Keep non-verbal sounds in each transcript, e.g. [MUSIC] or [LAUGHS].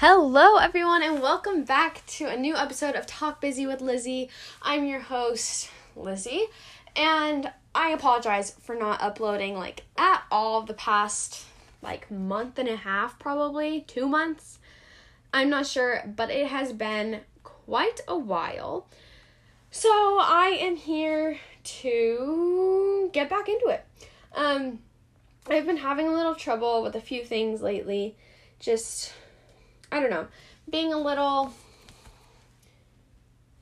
Hello, everyone, and welcome back to a new episode of Talk Busy with Lizzie. I'm your host, Lizzie, and I apologize for not uploading like at all the past like month and a half, probably two months. I'm not sure, but it has been quite a while. So I am here to get back into it. Um, I've been having a little trouble with a few things lately. Just I don't know, being a little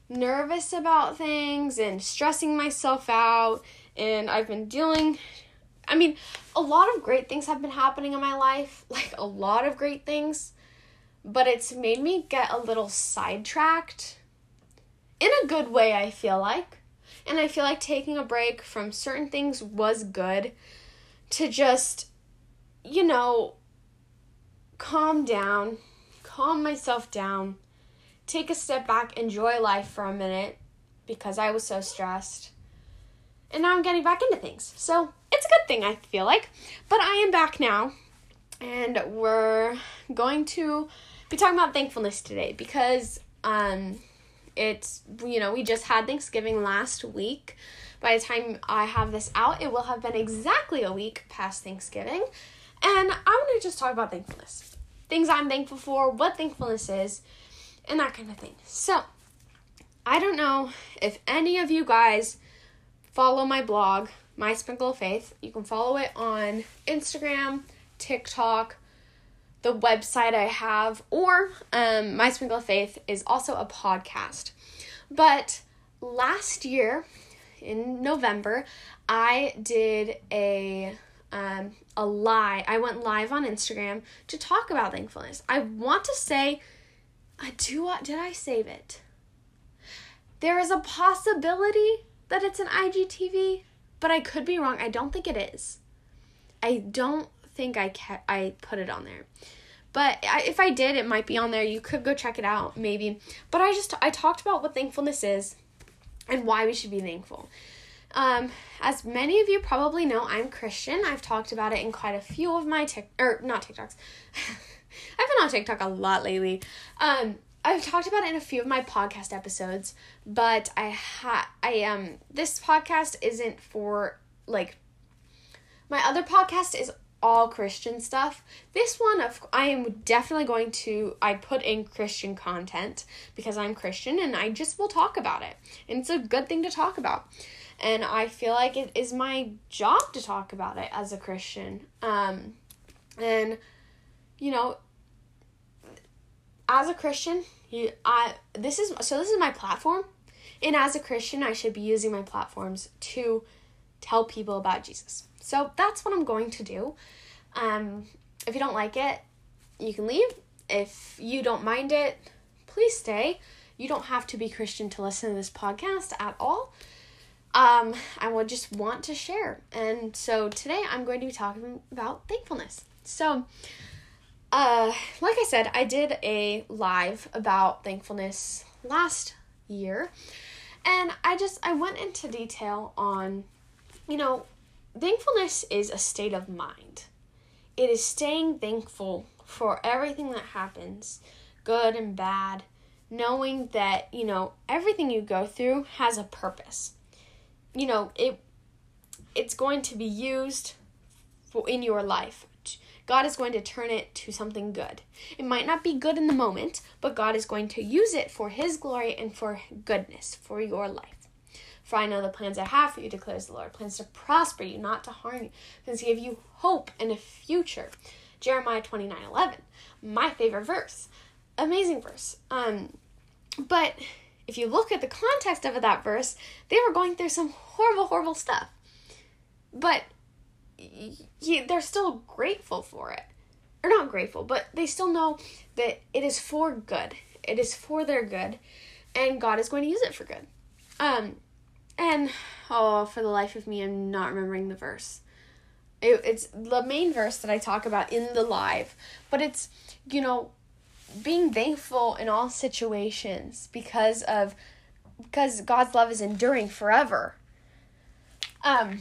nervous about things and stressing myself out. And I've been dealing, I mean, a lot of great things have been happening in my life, [LAUGHS] like a lot of great things, but it's made me get a little sidetracked in a good way, I feel like. And I feel like taking a break from certain things was good to just, you know, calm down calm myself down, take a step back, enjoy life for a minute because I was so stressed. And now I'm getting back into things. So it's a good thing, I feel like. But I am back now, and we're going to be talking about thankfulness today because um, it's, you know, we just had Thanksgiving last week. By the time I have this out, it will have been exactly a week past Thanksgiving. And I want to just talk about thankfulness things I'm thankful for, what thankfulness is, and that kind of thing. So, I don't know if any of you guys follow my blog, My Sprinkle of Faith. You can follow it on Instagram, TikTok, the website I have, or um, My Sprinkle of Faith is also a podcast. But last year in November, I did a um, a lie. I went live on Instagram to talk about thankfulness. I want to say, I do. What did I save it? There is a possibility that it's an IGTV, but I could be wrong. I don't think it is. I don't think I ca- I put it on there. But if I did, it might be on there. You could go check it out, maybe. But I just I talked about what thankfulness is and why we should be thankful. Um, as many of you probably know, I'm Christian. I've talked about it in quite a few of my tick or not TikToks. [LAUGHS] I've been on TikTok a lot lately. Um, I've talked about it in a few of my podcast episodes, but I ha I um this podcast isn't for like my other podcast is all Christian stuff. This one of I am definitely going to I put in Christian content because I'm Christian and I just will talk about it. And it's a good thing to talk about and I feel like it is my job to talk about it as a Christian. Um, and you know, as a Christian, you, I this is so this is my platform, and as a Christian, I should be using my platforms to tell people about Jesus. So that's what I'm going to do. Um, if you don't like it, you can leave. If you don't mind it, please stay. You don't have to be Christian to listen to this podcast at all um, I would just want to share. And so today I'm going to be talking about thankfulness. So, uh, like I said, I did a live about thankfulness last year, and I just I went into detail on, you know, thankfulness is a state of mind. It is staying thankful for everything that happens, good and bad, knowing that, you know, everything you go through has a purpose you know, it it's going to be used for in your life. God is going to turn it to something good. It might not be good in the moment, but God is going to use it for his glory and for goodness for your life. For I know the plans I have for you, declares the Lord plans to prosper you, not to harm you, plans to give you hope and a future. Jeremiah 29 11, my favorite verse. Amazing verse. Um, but if you look at the context of that verse, they were going through some horrible, horrible stuff. But they're still grateful for it. Or not grateful, but they still know that it is for good. It is for their good. And God is going to use it for good. Um, and oh, for the life of me, I'm not remembering the verse. It, it's the main verse that I talk about in the live, but it's you know being thankful in all situations because of because God's love is enduring forever. Um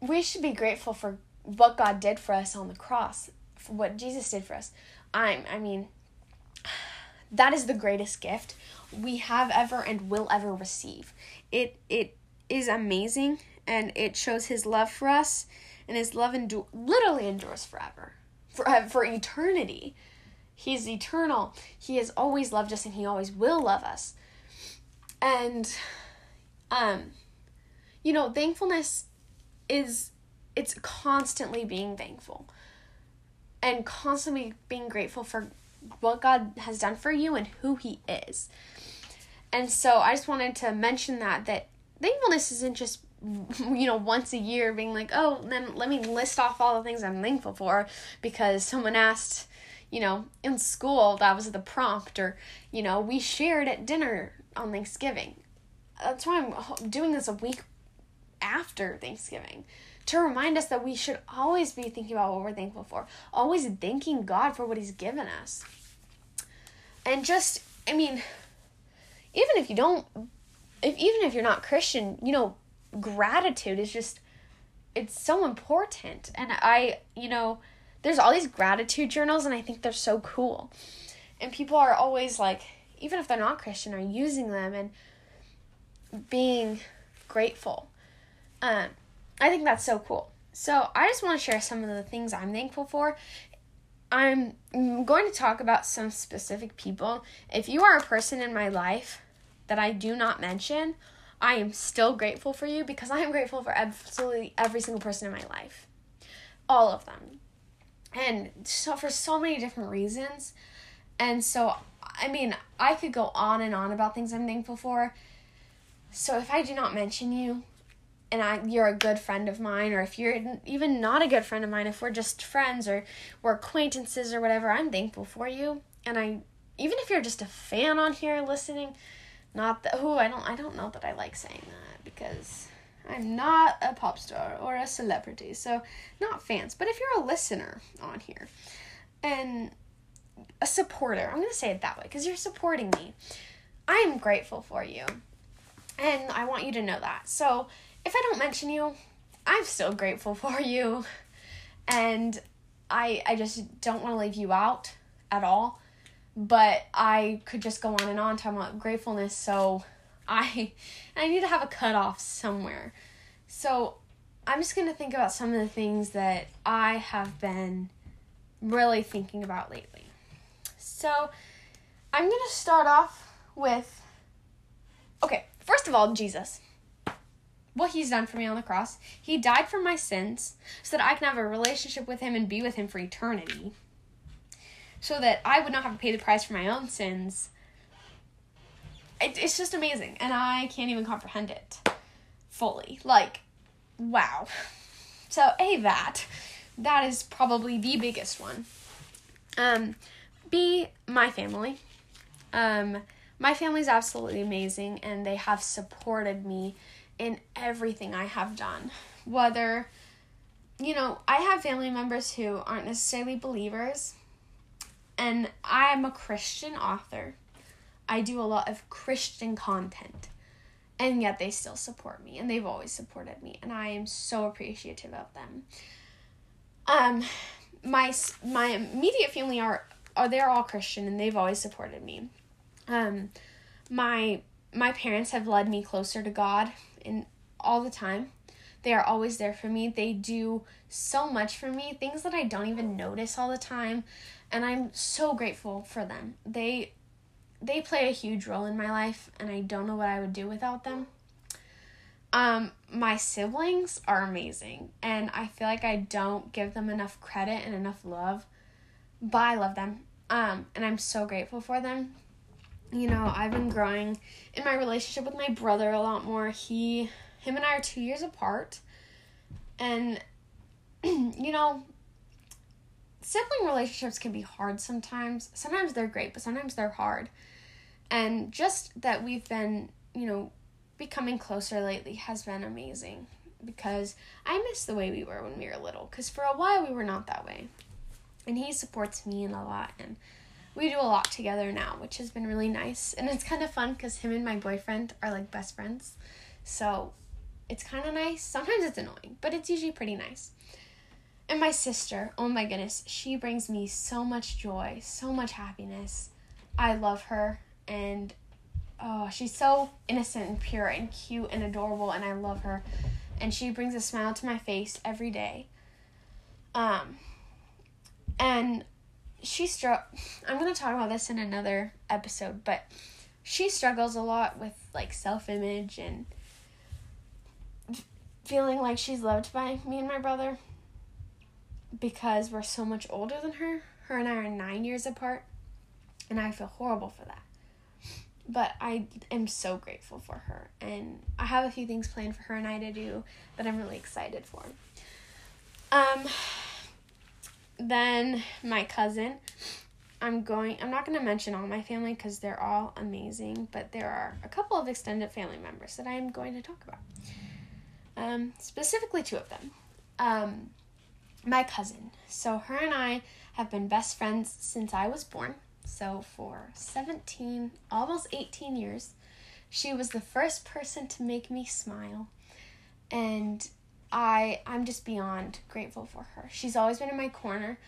we should be grateful for what God did for us on the cross, for what Jesus did for us. I'm I mean, that is the greatest gift we have ever and will ever receive. It it is amazing and it shows his love for us and his love endure literally endures forever. For for eternity. He's eternal. He has always loved us and he always will love us. And um you know, thankfulness is it's constantly being thankful and constantly being grateful for what God has done for you and who he is. And so I just wanted to mention that that thankfulness isn't just you know once a year being like, "Oh, then let me list off all the things I'm thankful for because someone asked you know, in school, that was the prompt, or, you know, we shared at dinner on Thanksgiving. That's why I'm doing this a week after Thanksgiving to remind us that we should always be thinking about what we're thankful for, always thanking God for what He's given us. And just, I mean, even if you don't, if even if you're not Christian, you know, gratitude is just, it's so important. And I, you know, there's all these gratitude journals, and I think they're so cool. And people are always like, even if they're not Christian, are using them and being grateful. Um, I think that's so cool. So I just want to share some of the things I'm thankful for. I'm going to talk about some specific people. If you are a person in my life that I do not mention, I am still grateful for you because [LAUGHS] I am grateful for absolutely every single person in my life. All of them. And so for so many different reasons. And so I mean, I could go on and on about things I'm thankful for. So if I do not mention you, and I you're a good friend of mine or if you're even not a good friend of mine if we're just friends or we're acquaintances or whatever I'm thankful for you and I even if you're just a fan on here listening not that oh I don't I don't know that I like saying that because I'm not a pop star or a celebrity so not fans but if you're a listener on here and a supporter I'm going to say it that way because you're supporting me I am grateful for you and I want you to know that so if I don't mention you, I'm still grateful [LAUGHS] for you. And I I just don't want to leave you out at all. But I could just go on and on talking about gratefulness, so I I need to have a cutoff somewhere. So I'm just gonna think about some of the things that I have been really thinking about lately. So I'm gonna start off with okay, first of all, Jesus what he's done for me on the cross. He died for my sins so that I can have a relationship with him and be with him for eternity. So that I would not have to pay the price for my own sins. It, it's just amazing, and I can't even comprehend it fully. Like, wow. So, A, that. That is probably the biggest one. Um, B, my family. Um, my family is absolutely amazing, and they have supported me in everything I have done. Whether, you know, I have family members who aren't necessarily believers, and I'm a Christian author. I do a lot of Christian content, and yet they still support me, and they've always supported me, and I am so appreciative of them. Um, my my immediate family are are they're all Christian, and they've always supported me. Um, my my parents have led me closer to God in all the time. They are always there for me. They do so much for me, things that I don't even notice all the time, and I'm so grateful for them. They they play a huge role in my life and I don't know what I would do without them. Um my siblings are amazing and I feel like I don't give them enough credit and enough love. But I love them. Um and I'm so grateful for them you know, I've been growing in my relationship with my brother a lot more. He him and I are 2 years apart. And [CLEARS THROAT] you know, sibling relationships can be hard sometimes. Sometimes they're great, but sometimes they're hard. And just that we've been, you know, becoming closer lately has been amazing because I miss the way we were when we were little cuz for a while we were not that way. And he supports me in a lot and we do a lot together now, which has been really nice. And it's kind of fun because him and my boyfriend are like best friends. So it's kind of nice. Sometimes it's annoying, but it's usually pretty nice. And my sister, oh my goodness, she brings me so much joy, so much happiness. I love her and oh, she's so innocent and pure and cute and adorable and I love her. And she brings a smile to my face every day. Um and she struck I'm going to talk about this in another episode, but she struggles a lot with like self-image and feeling like she's loved by me and my brother because we're so much older than her. Her and I are 9 years apart and I feel horrible for that. But I am so grateful for her, and I have a few things planned for her and I to do that I'm really excited for. Um, then my cousin, I'm going. I'm not going to mention all my family because they're all amazing, but there are a couple of extended family members that I'm going to talk about. Um, specifically two of them. Um, my cousin. So her and I have been best friends since I was born. So for 17, almost 18 years, she was the first person to make me smile. And I I'm just beyond grateful for her. She's always been in my corner.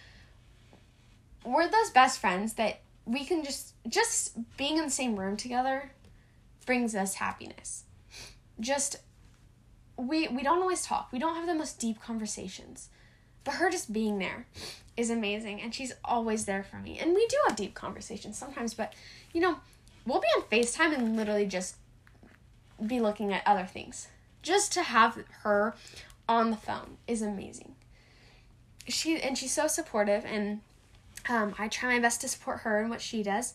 We're those best friends that we can just just being in the same room together brings us happiness. Just we we don't always talk. We don't have the most deep conversations. But her just being there is amazing and she's always there for me. And we do have deep conversations sometimes, but you know, we'll be on FaceTime and literally just be looking at other things. Just to have her on the phone is amazing. She and she's so supportive and um, I try my best to support her and what she does.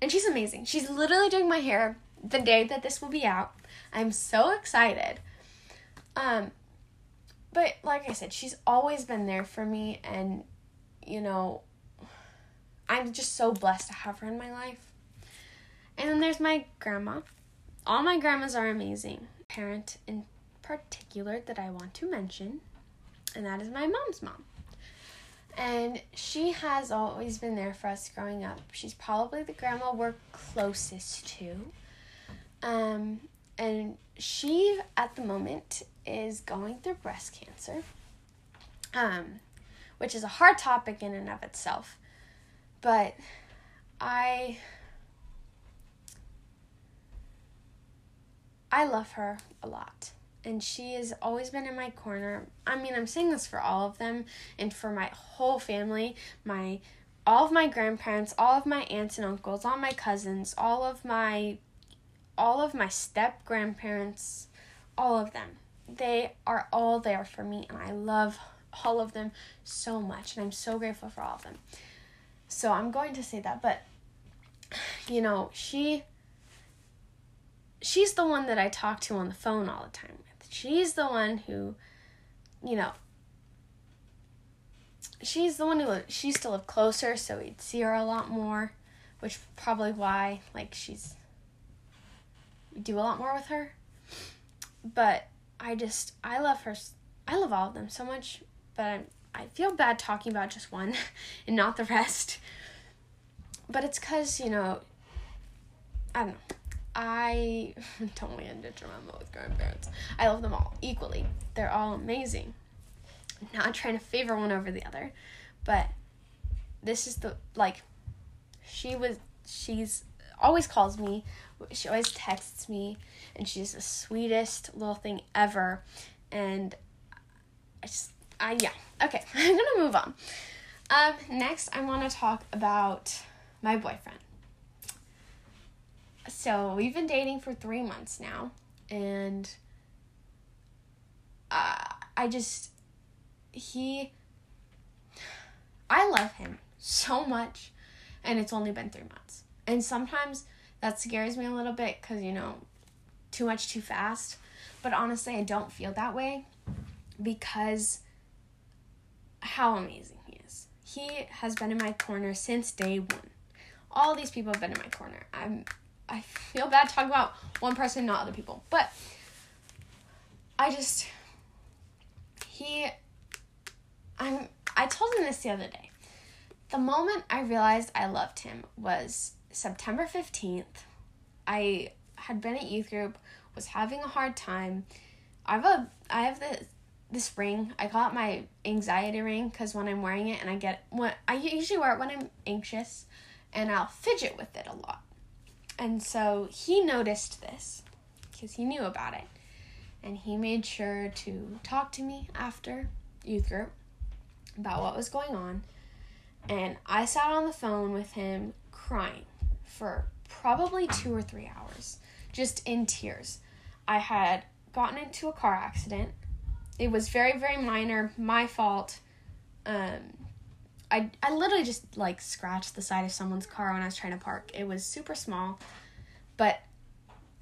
And she's amazing. She's literally doing my hair the day that this will be out. I'm so excited. Um, but like I said, she's always been there for me, and you know, I'm just so blessed to have her in my life. And then there's my grandma. All my grandmas are amazing. Parent in particular that I want to mention, and that is my mom's mom. And she has always been there for us growing up. She's probably the grandma we're closest to. Um, and she, at the moment, is going through breast cancer, um, which is a hard topic in and of itself. But I I love her a lot. And she has always been in my corner. I mean, I'm saying this for all of them and for my whole family, my all of my grandparents, all of my aunts and uncles, all my cousins, all of my all of my step grandparents, all of them they are all there for me and I love all of them so much and I'm so grateful for all of them. So I'm going to say that, but you know, she she's the one that I talk to on the phone all the time with. She's the one who you know, she's the one who she used to live closer, so we'd see her a lot more, which probably why like she's do a lot more with her. But I just I love her. I love all of them so much, but I I feel bad talking about just one [LAUGHS] and not the rest. But it's cause you know. I don't know. I [LAUGHS] don't want to detrimental with grandparents. I love them all equally. They're all amazing. not trying to favor one over the other, but this is the like. She was. She's always calls me. She always texts me, and she's the sweetest little thing ever. And I just, I yeah. Okay, [LAUGHS] I'm gonna move on. Um, next, I want to talk about my boyfriend. So we've been dating for three months now, and uh, I just he. I love him so much, and it's only been three months. And sometimes that scares me a little bit because, you know, too much too fast. But honestly, I don't feel that way because how amazing he is. He has been in my corner since day one. All these people have been in my corner. I'm I feel bad talking about one person, not other people. But I just he I'm I told him this the other day. The moment I realized I loved him was September 15th, I had been at youth group, was having a hard time. I have a I have this this ring. I call it my anxiety ring because when I'm wearing it and I get when I usually wear it when I'm anxious and I'll fidget with it a lot. And so he noticed this because he knew about it. And he made sure to talk to me after youth group about what was going on. And I sat on the phone with him crying for probably two or three hours, just in tears. I had gotten into a car accident. It was very, very minor, my fault. Um, I, I literally just like scratched the side of someone's car when I was trying to park. It was super small, but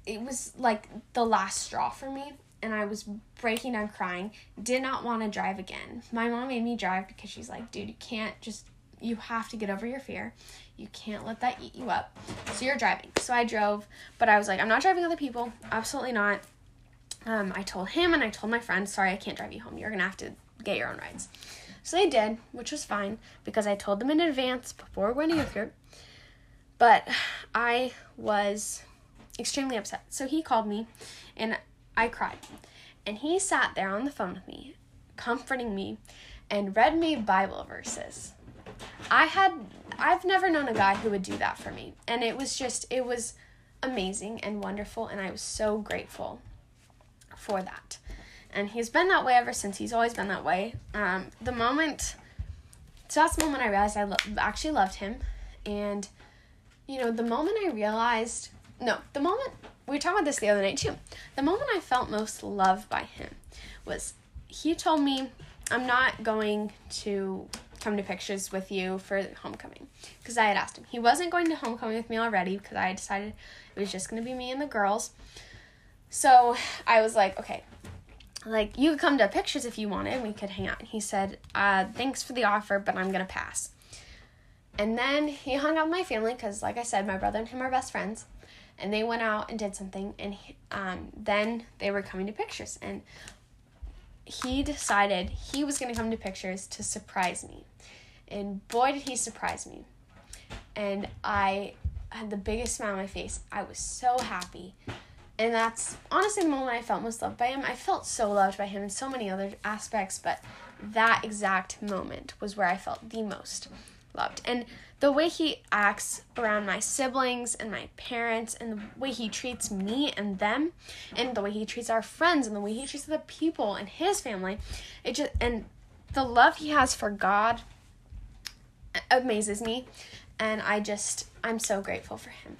it was like the last straw for me and I was breaking down crying. Did not want to drive again. My mom made me drive because she's like, dude, you can't just, you have to get over your fear. You can't let that eat you up. So you're driving. So I drove, but I was like, I'm not driving other people. Absolutely not. Um, I told him and I told my friend, sorry, I can't drive you home. You're going to have to get your own rides. So they did, which was fine because I told them in advance before we went to youth group. But I was extremely upset. So he called me and I cried. And he sat there on the phone with me, comforting me, and read me Bible verses. I had I've never known a guy who would do that for me. And it was just it was amazing and wonderful and I was so grateful for that. And he's been that way ever since. He's always been that way. Um, the moment so that's the moment I realized I lo- actually loved him and you know, the moment I realized no, the moment we were talking about this the other night too. The moment I felt most loved by him was he told me, I'm not going to come to pictures with you for homecoming because I had asked him. He wasn't going to homecoming with me already because I decided it was just going to be me and the girls. So I was like, okay, like you could come to pictures if you wanted. We could hang out. And he said, uh, thanks for the offer, but I'm going to pass. And then he hung out with my family because, like I said, my brother and him are best friends and they went out and did something and he, um, then they were coming to pictures and he decided he was going to come to pictures to surprise me. And boy did he surprise me. And i had the biggest smile on my face. I was so happy. And that's honestly the moment i felt most loved by him. I felt so loved by him in so many other aspects but that exact moment was where i felt the most loved. And the way he acts around my siblings and my parents and the way he treats me and them and the way he treats our friends and the way he treats the people and his family it just and the love he has for god amazes me. And i just i'm so grateful for him.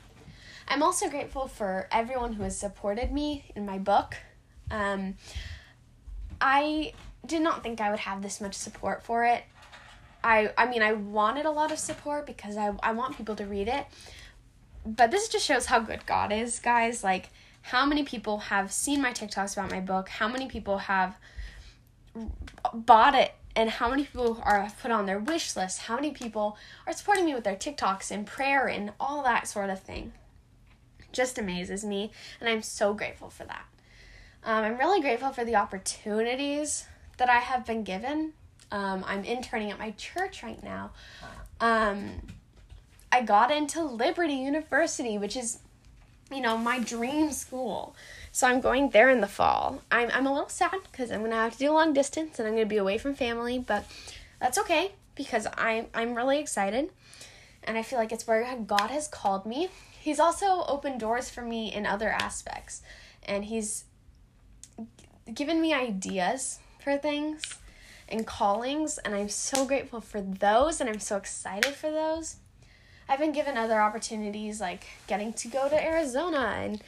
I'm also grateful for everyone who has supported me in my book. Um, i did not think i would have this much support for it I I mean I wanted a lot of support because I I want people to read it. But this just shows how good God is, guys. Like how many people have seen my TikToks about my book? How many people have bought it and how many people are put on their wish list? How many people are supporting me with their TikToks and prayer and all that sort of thing? Just amazes me, and I'm so grateful for that. Um, I'm really grateful for the opportunities that I have been given um, I'm interning at my church right now. Um, I got into Liberty University, which is, you know, my dream school. So I'm going there in the fall. I'm, I'm a little sad because I'm going to have to do a long distance and I'm going to be away from family, but that's okay because I, I'm really excited and I feel like it's where God has called me. He's also opened doors for me in other aspects and He's given me ideas for things and callings, and I'm so grateful for those, and I'm so excited for those. I've been given other opportunities like getting to go to Arizona and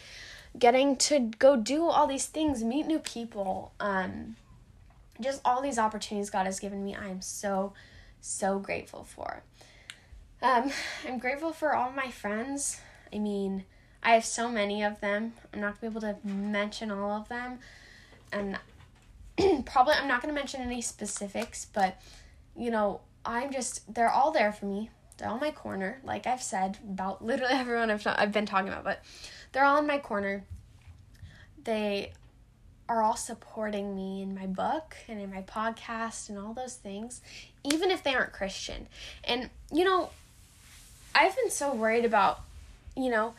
getting to go do all these things, meet new people. Um, just all these opportunities God has given me, I am so, so grateful for. Um, I'm grateful for all my friends. I mean, I have so many of them. I'm not gonna be able to mention all of them. And [CLEARS THROAT] probably I'm not going to mention any specifics, but you know, I'm just they're all there for me. They're all my corner, like I've said about [LAUGHS] literally everyone I've I've been talking about, but they're all in my corner. They are all supporting me in my book and in my podcast and all those things, even if they aren't Christian. And you know, I've been so worried about, you know,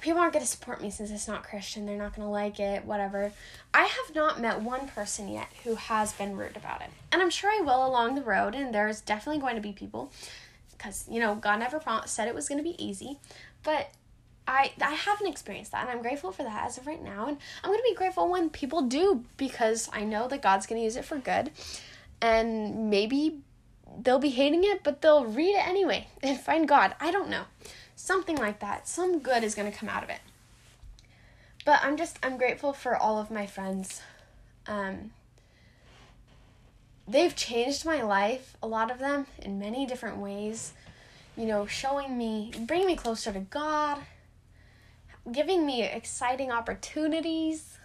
people aren't going to support me since it's not Christian. They're not going to like it, whatever. I have not met one person yet who has been rude about it. And I'm sure I will along the road, and there's definitely going to be people. because you know God never said it was going to be easy, but I I haven't experienced that, and I'm grateful for that as of right now, and I'm going to be grateful when people do because I know that God's going to use it for good, and maybe they'll be hating it, but they'll read it anyway and find God. I don't know, something like that. Some good is going to come out of it. But I'm just I'm grateful for all of my friends. Um, they've changed my life, a lot of them, in many different ways. You know, showing me, bringing me closer to God, giving me exciting opportunities,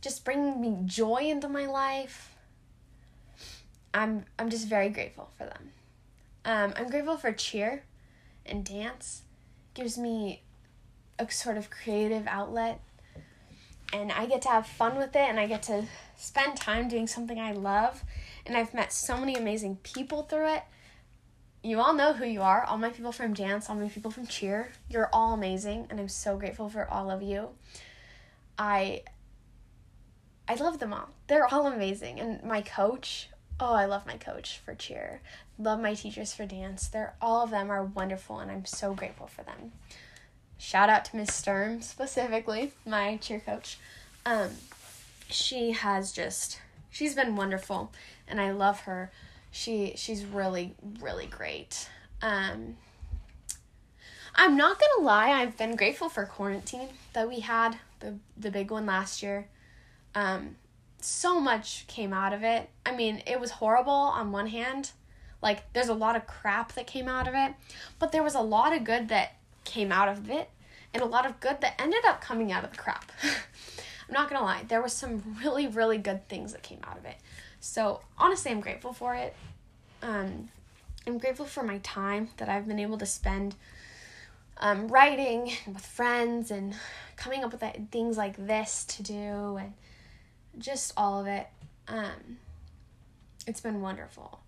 just bringing me joy into my life. I'm I'm just very grateful for them. Um, I'm grateful for cheer and dance. Gives me a sort of creative outlet and I get to have fun with it and I get to spend time doing something I love. And I've met so many amazing people through it. You all know who you are. All my people from dance, all my people from cheer. You're all amazing and I'm so grateful for all of you. I I love them all. They're all amazing. And my coach, oh, I love my coach for cheer. Love my teachers for dance. They're all of them are wonderful and I'm so grateful for them. Shout out to Miss Sturm specifically, my cheer coach. Um, she has just she's been wonderful and I love her. She she's really really great. Um, I'm not gonna lie, I've been grateful for quarantine that we had the the big one last year. Um, so much came out of it. I mean, it was horrible on one hand. Like there's a lot of crap that came out of it, but there was a lot of good that came out of it and a lot of good that ended up coming out of the crap. [LAUGHS] I'm not gonna lie, there was some really, really good things that came out of it. So honestly, I'm grateful for it. Um, I'm grateful for my time that I've been able to spend um, writing with friends and coming up with things like this to do and just all of it. Um, it's been wonderful.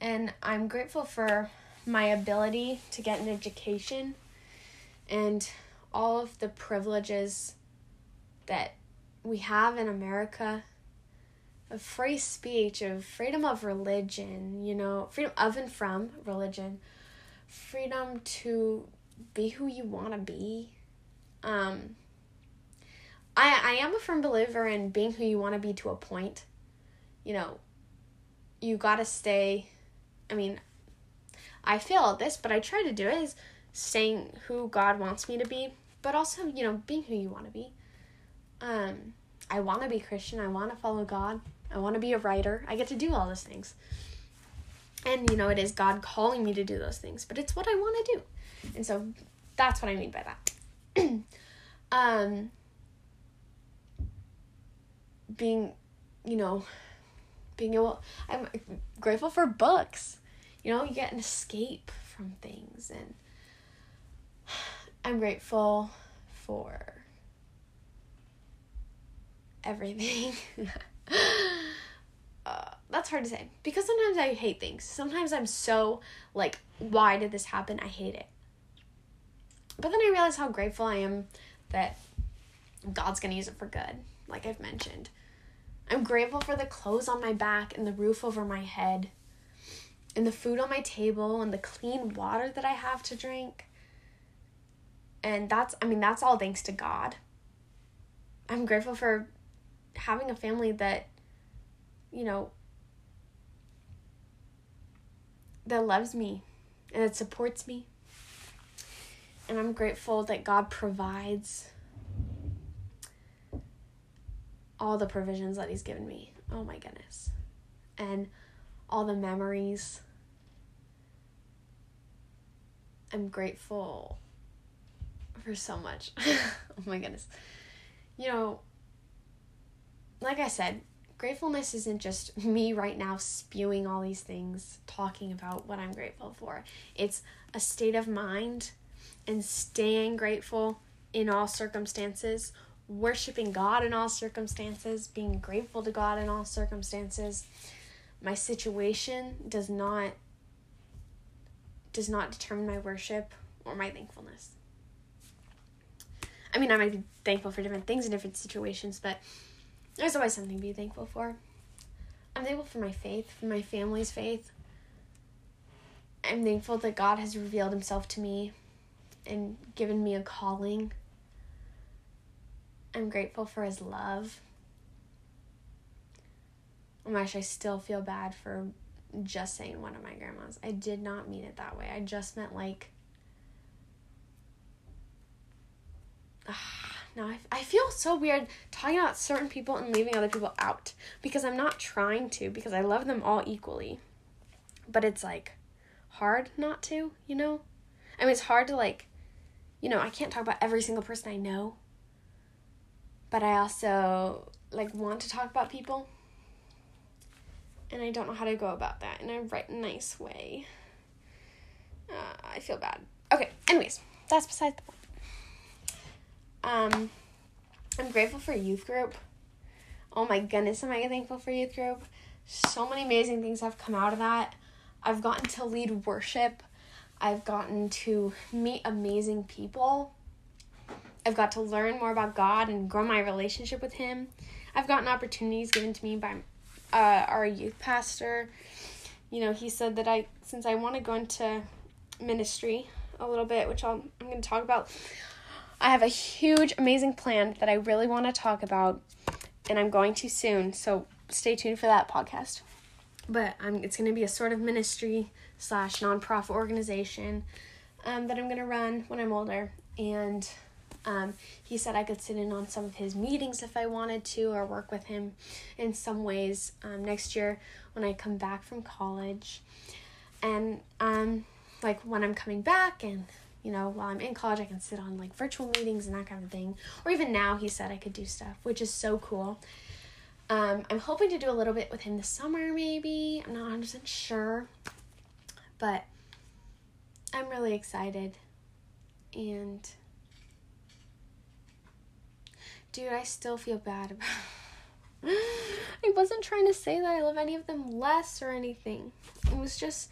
And I'm grateful for my ability to get an education and all of the privileges that we have in America of free speech, of freedom of religion, you know, freedom of and from religion, freedom to be who you want to be. Um, I I am a firm believer in being who you want to be to a point. You know, you got to stay. I mean, I fail at this, but I try to do it is staying who God wants me to be, but also, you know, being who you want to be. Um, I want to be Christian. I want to follow God. I want to be a writer. I get to do all those things. And, you know, it is God calling me to do those things, but it's what I want to do. And so that's what I mean by that. [CLEARS THROAT] um, being, you know, being able, I'm grateful for books. You know, you get an escape from things and [SIGHS] I'm grateful for everything. [LAUGHS] uh, that's hard to say because sometimes I hate things. Sometimes I'm so like, why did this happen? I hate it. But then I realize how grateful I am that God's gonna use it for good, like I've mentioned. I'm grateful for the clothes on my back and the roof over my head, and the food on my table and the clean water that I have to drink. And that's, I mean, that's all thanks to God. I'm grateful for having a family that, you know, that loves me and that supports me. And I'm grateful that God provides all the provisions that He's given me. Oh my goodness. And all the memories. I'm grateful for so much. [LAUGHS] oh my goodness. You know, like I said, gratefulness isn't just me right now spewing all these things, talking about what I'm grateful for. It's a state of mind and staying grateful in all circumstances, worshiping God in all circumstances, being grateful to God in all circumstances. My situation does not does not determine my worship or my thankfulness. I mean, I might be thankful for different things in different situations, but there's always something to be thankful for. I'm thankful for my faith, for my family's faith. I'm thankful that God has revealed himself to me and given me a calling. I'm grateful for his love. Oh my gosh, I still feel bad for just saying one of my grandmas. I did not mean it that way. I just meant like. Ah, now I, I feel so weird talking about certain people and leaving other people out because I'm not trying to because I love them all equally. But it's like hard not to, you know? I mean, it's hard to like, you know, I can't talk about every single person I know. But I also like want to talk about people and I don't know how to go about that in a right nice way. Uh, I feel bad. Okay, anyways, that's besides the point. Um, I'm grateful for youth group. Oh my goodness, am I thankful for youth group? So many amazing things have come out of that. I've gotten to lead worship. I've gotten to meet amazing people. I've got to learn more about God and grow my relationship with Him. I've gotten opportunities given to me by uh, our youth pastor, you know, he said that I, since I want to go into ministry a little bit, which I'll, I'm going to talk about, I have a huge, amazing plan that I really want to talk about, and I'm going to soon. So stay tuned for that podcast. But I'm, it's going to be a sort of ministry slash nonprofit organization um, that I'm going to run when I'm older. And um, he said I could sit in on some of his meetings if I wanted to, or work with him in some ways um, next year when I come back from college. And um, like when I'm coming back, and you know, while I'm in college, I can sit on like virtual meetings and that kind of thing. Or even now, he said I could do stuff, which is so cool. Um, I'm hoping to do a little bit with him this summer, maybe. I'm not 100% sure. But I'm really excited. And dude, I still feel bad about. [LAUGHS] I wasn't trying to say that I love any of them less or anything. It was just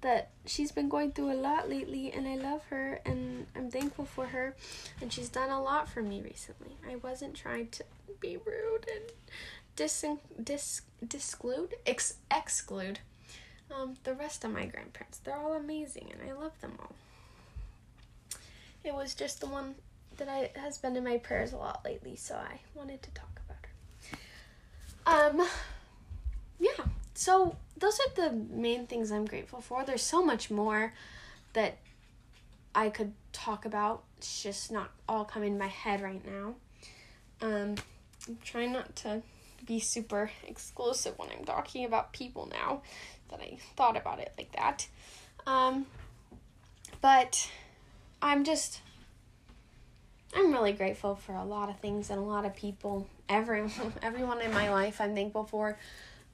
that she's been going through a lot lately and I love her and I'm thankful for her and she's done a lot for me recently. I wasn't trying to be rude and dis dis disclude ex- exclude um, the rest of my grandparents. They're all amazing and I love them all. It was just the one that I has been in my prayers a lot lately, so I wanted to talk about her. Um yeah. So those are the main things I'm grateful for. There's so much more that I could talk about. It's just not all coming in my head right now. Um I'm trying not to be super exclusive when I'm talking about people now that I thought about it like that. Um but I'm just I'm really grateful for a lot of things and a lot of people. Everyone, [LAUGHS] everyone in my life, I'm thankful for.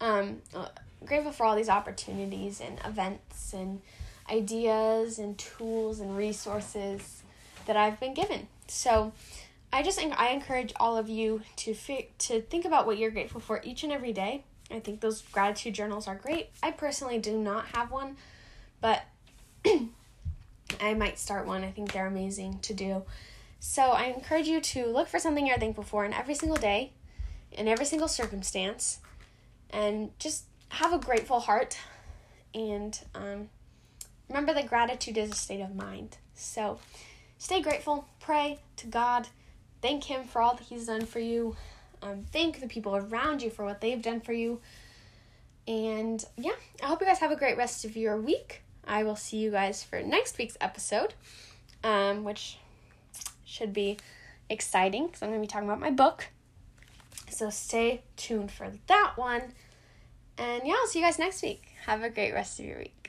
Um, uh, grateful for all these opportunities and events and ideas and tools and resources that I've been given. So, I just I encourage all of you to fi- to think about what you're grateful for each and every day. I think those gratitude journals are great. I personally do not have one, but [CLEARS THROAT] I might start one. I think they're amazing to do. So I encourage you to look for something you're thankful for in every single day, in every single circumstance, and just have a grateful heart. And um, remember that gratitude is a state of mind. So stay grateful, pray to God, thank Him for all that He's done for you, um, thank the people around you for what they've done for you. And yeah, I hope you guys have a great rest of your week. I will see you guys for next week's episode, um, which should be exciting because I'm going to be talking about my book. So stay tuned for that one. And yeah, I'll see you guys next week. Have a great rest of your week.